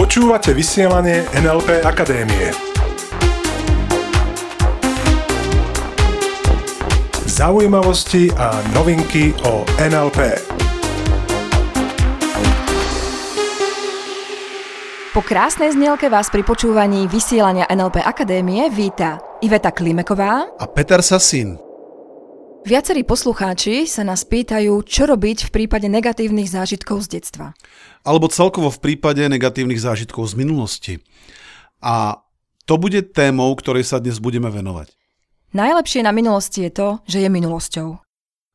Počúvate vysielanie NLP Akadémie. Zaujímavosti a novinky o NLP. Po krásnej znielke vás pri počúvaní vysielania NLP Akadémie víta Iveta Klimeková a Peter Sasín. Viacerí poslucháči sa nás pýtajú, čo robiť v prípade negatívnych zážitkov z detstva. Alebo celkovo v prípade negatívnych zážitkov z minulosti. A to bude témou, ktorej sa dnes budeme venovať. Najlepšie na minulosti je to, že je minulosťou.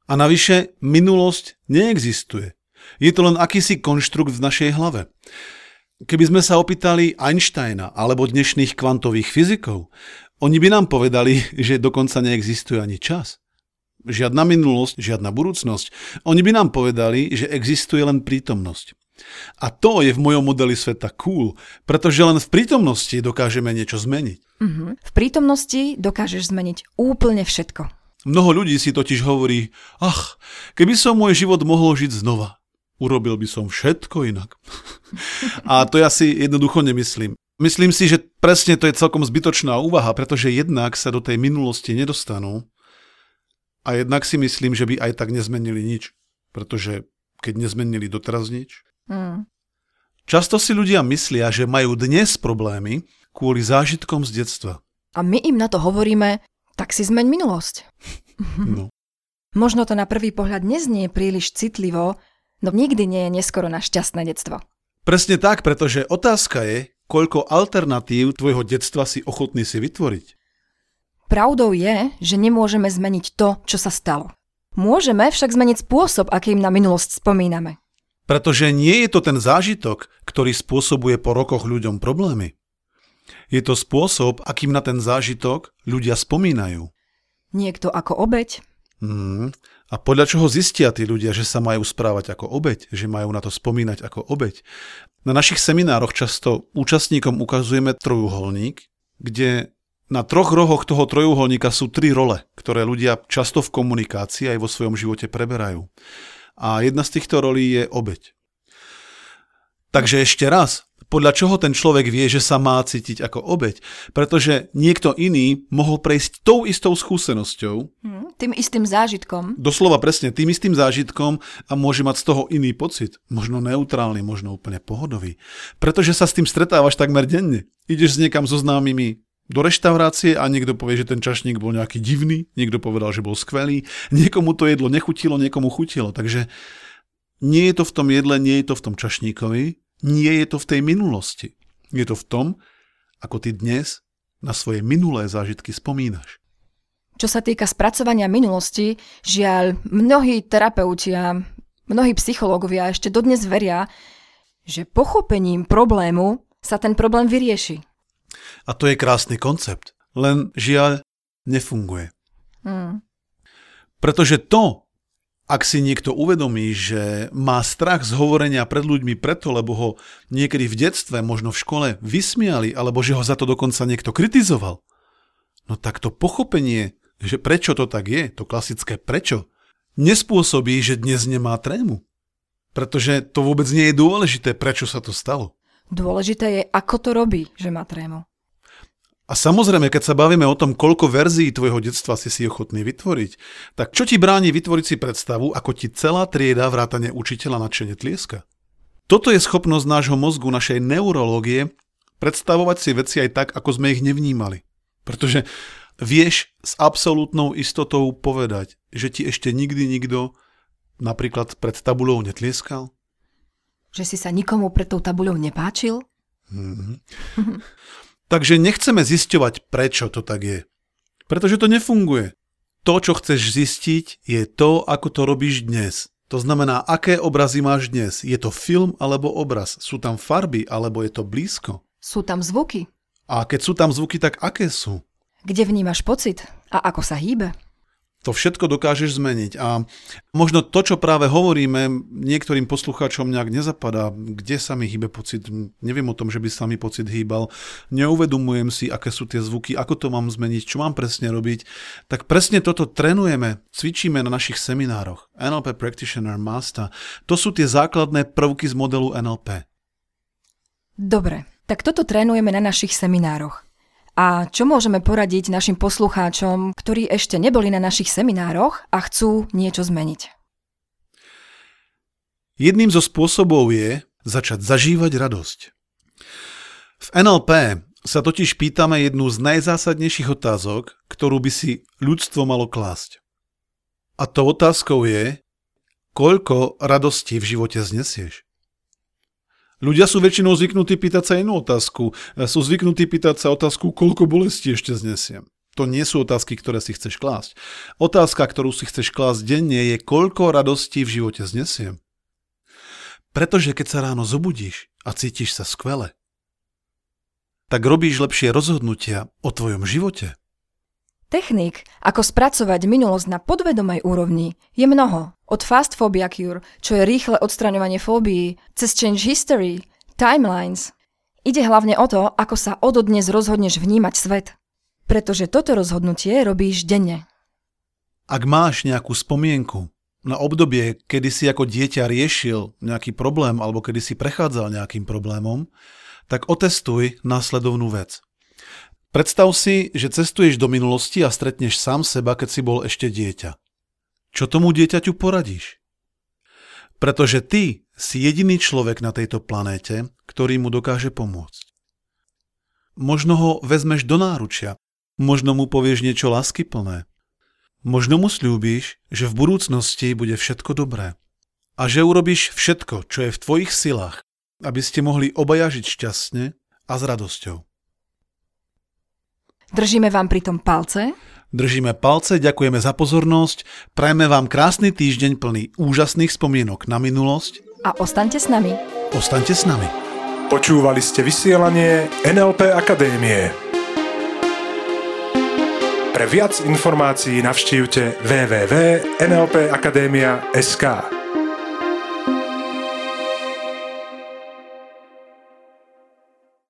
A navyše, minulosť neexistuje. Je to len akýsi konštrukt v našej hlave. Keby sme sa opýtali Einsteina alebo dnešných kvantových fyzikov, oni by nám povedali, že dokonca neexistuje ani čas. Žiadna minulosť, žiadna budúcnosť. Oni by nám povedali, že existuje len prítomnosť. A to je v mojom modeli sveta cool, pretože len v prítomnosti dokážeme niečo zmeniť. Uh-huh. V prítomnosti dokážeš zmeniť úplne všetko. Mnoho ľudí si totiž hovorí, ach, keby som môj život mohol žiť znova, urobil by som všetko inak. A to ja si jednoducho nemyslím. Myslím si, že presne to je celkom zbytočná úvaha, pretože jednak sa do tej minulosti nedostanú a jednak si myslím, že by aj tak nezmenili nič. Pretože keď nezmenili doteraz nič, Mm. Často si ľudia myslia, že majú dnes problémy kvôli zážitkom z detstva. A my im na to hovoríme, tak si zmeň minulosť. No. Možno to na prvý pohľad neznie príliš citlivo, no nikdy nie je neskoro na šťastné detstvo. Presne tak, pretože otázka je, koľko alternatív tvojho detstva si ochotný si vytvoriť. Pravdou je, že nemôžeme zmeniť to, čo sa stalo. Môžeme však zmeniť spôsob, akým na minulosť spomíname. Pretože nie je to ten zážitok, ktorý spôsobuje po rokoch ľuďom problémy. Je to spôsob, akým na ten zážitok ľudia spomínajú. Niekto ako obeď. Mm. A podľa čoho zistia tí ľudia, že sa majú správať ako obeď, že majú na to spomínať ako obeď. Na našich seminároch často účastníkom ukazujeme trojuholník, kde na troch rohoch toho trojuholníka sú tri role, ktoré ľudia často v komunikácii aj vo svojom živote preberajú. A jedna z týchto rolí je obeď. Takže ešte raz, podľa čoho ten človek vie, že sa má cítiť ako obeď? Pretože niekto iný mohol prejsť tou istou skúsenosťou. Hmm, tým istým zážitkom. Doslova presne, tým istým zážitkom a môže mať z toho iný pocit. Možno neutrálny, možno úplne pohodový. Pretože sa s tým stretávaš takmer denne. Ideš s niekam so známymi do reštaurácie a niekto povie, že ten čašník bol nejaký divný, niekto povedal, že bol skvelý, niekomu to jedlo nechutilo, niekomu chutilo. Takže nie je to v tom jedle, nie je to v tom čašníkovi, nie je to v tej minulosti. Je to v tom, ako ty dnes na svoje minulé zážitky spomínaš. Čo sa týka spracovania minulosti, žiaľ, mnohí terapeuti a mnohí psychológovia ešte dodnes veria, že pochopením problému sa ten problém vyrieši. A to je krásny koncept. Len žiaľ, nefunguje. Mm. Pretože to, ak si niekto uvedomí, že má strach z hovorenia pred ľuďmi preto, lebo ho niekedy v detstve, možno v škole vysmiali, alebo že ho za to dokonca niekto kritizoval, no tak to pochopenie, že prečo to tak je, to klasické prečo, nespôsobí, že dnes nemá trému. Pretože to vôbec nie je dôležité, prečo sa to stalo. Dôležité je, ako to robí, že má trému. A samozrejme, keď sa bavíme o tom, koľko verzií tvojho detstva si si ochotný vytvoriť, tak čo ti bráni vytvoriť si predstavu, ako ti celá trieda vrátane učiteľa nadšene tlieska? Toto je schopnosť nášho mozgu, našej neurológie, predstavovať si veci aj tak, ako sme ich nevnímali. Pretože vieš s absolútnou istotou povedať, že ti ešte nikdy nikto napríklad pred tabulou netlieskal? Že si sa nikomu pred tou tabuľou nepáčil? Mm-hmm. Takže nechceme zisťovať, prečo to tak je. Pretože to nefunguje. To, čo chceš zistiť, je to, ako to robíš dnes. To znamená, aké obrazy máš dnes. Je to film alebo obraz? Sú tam farby alebo je to blízko? Sú tam zvuky. A keď sú tam zvuky, tak aké sú? Kde vnímaš pocit a ako sa hýbe? To všetko dokážeš zmeniť. A možno to, čo práve hovoríme, niektorým poslucháčom nejak nezapadá, kde sa mi hýbe pocit, neviem o tom, že by sa mi pocit hýbal, neuvedomujem si, aké sú tie zvuky, ako to mám zmeniť, čo mám presne robiť, tak presne toto trénujeme, cvičíme na našich seminároch. NLP Practitioner Master. To sú tie základné prvky z modelu NLP. Dobre, tak toto trénujeme na našich seminároch. A čo môžeme poradiť našim poslucháčom, ktorí ešte neboli na našich seminároch a chcú niečo zmeniť? Jedným zo spôsobov je začať zažívať radosť. V NLP sa totiž pýtame jednu z najzásadnejších otázok, ktorú by si ľudstvo malo klásť. A to otázkou je, koľko radosti v živote znesieš. Ľudia sú väčšinou zvyknutí pýtať sa inú otázku. Sú zvyknutí pýtať sa otázku, koľko bolesti ešte znesiem. To nie sú otázky, ktoré si chceš klásť. Otázka, ktorú si chceš klásť denne, je, koľko radostí v živote znesiem. Pretože keď sa ráno zobudíš a cítiš sa skvele, tak robíš lepšie rozhodnutia o tvojom živote. Technik, ako spracovať minulosť na podvedomej úrovni, je mnoho. Od Fast Phobia Cure, čo je rýchle odstraňovanie fóbií, cez Change History, Timelines. Ide hlavne o to, ako sa ododnes rozhodneš vnímať svet. Pretože toto rozhodnutie robíš denne. Ak máš nejakú spomienku na obdobie, kedy si ako dieťa riešil nejaký problém alebo kedy si prechádzal nejakým problémom, tak otestuj následovnú vec. Predstav si, že cestuješ do minulosti a stretneš sám seba, keď si bol ešte dieťa. Čo tomu dieťaťu poradíš? Pretože ty si jediný človek na tejto planéte, ktorý mu dokáže pomôcť. Možno ho vezmeš do náručia, možno mu povieš niečo láskyplné, možno mu slúbíš, že v budúcnosti bude všetko dobré a že urobíš všetko, čo je v tvojich silách, aby ste mohli obaja žiť šťastne a s radosťou. Držíme vám pritom palce. Držíme palce, ďakujeme za pozornosť, prajeme vám krásny týždeň plný úžasných spomienok na minulosť. A ostaňte s nami. Ostaňte s nami. Počúvali ste vysielanie NLP Akadémie. Pre viac informácií navštívte www.nlpakademia.sk.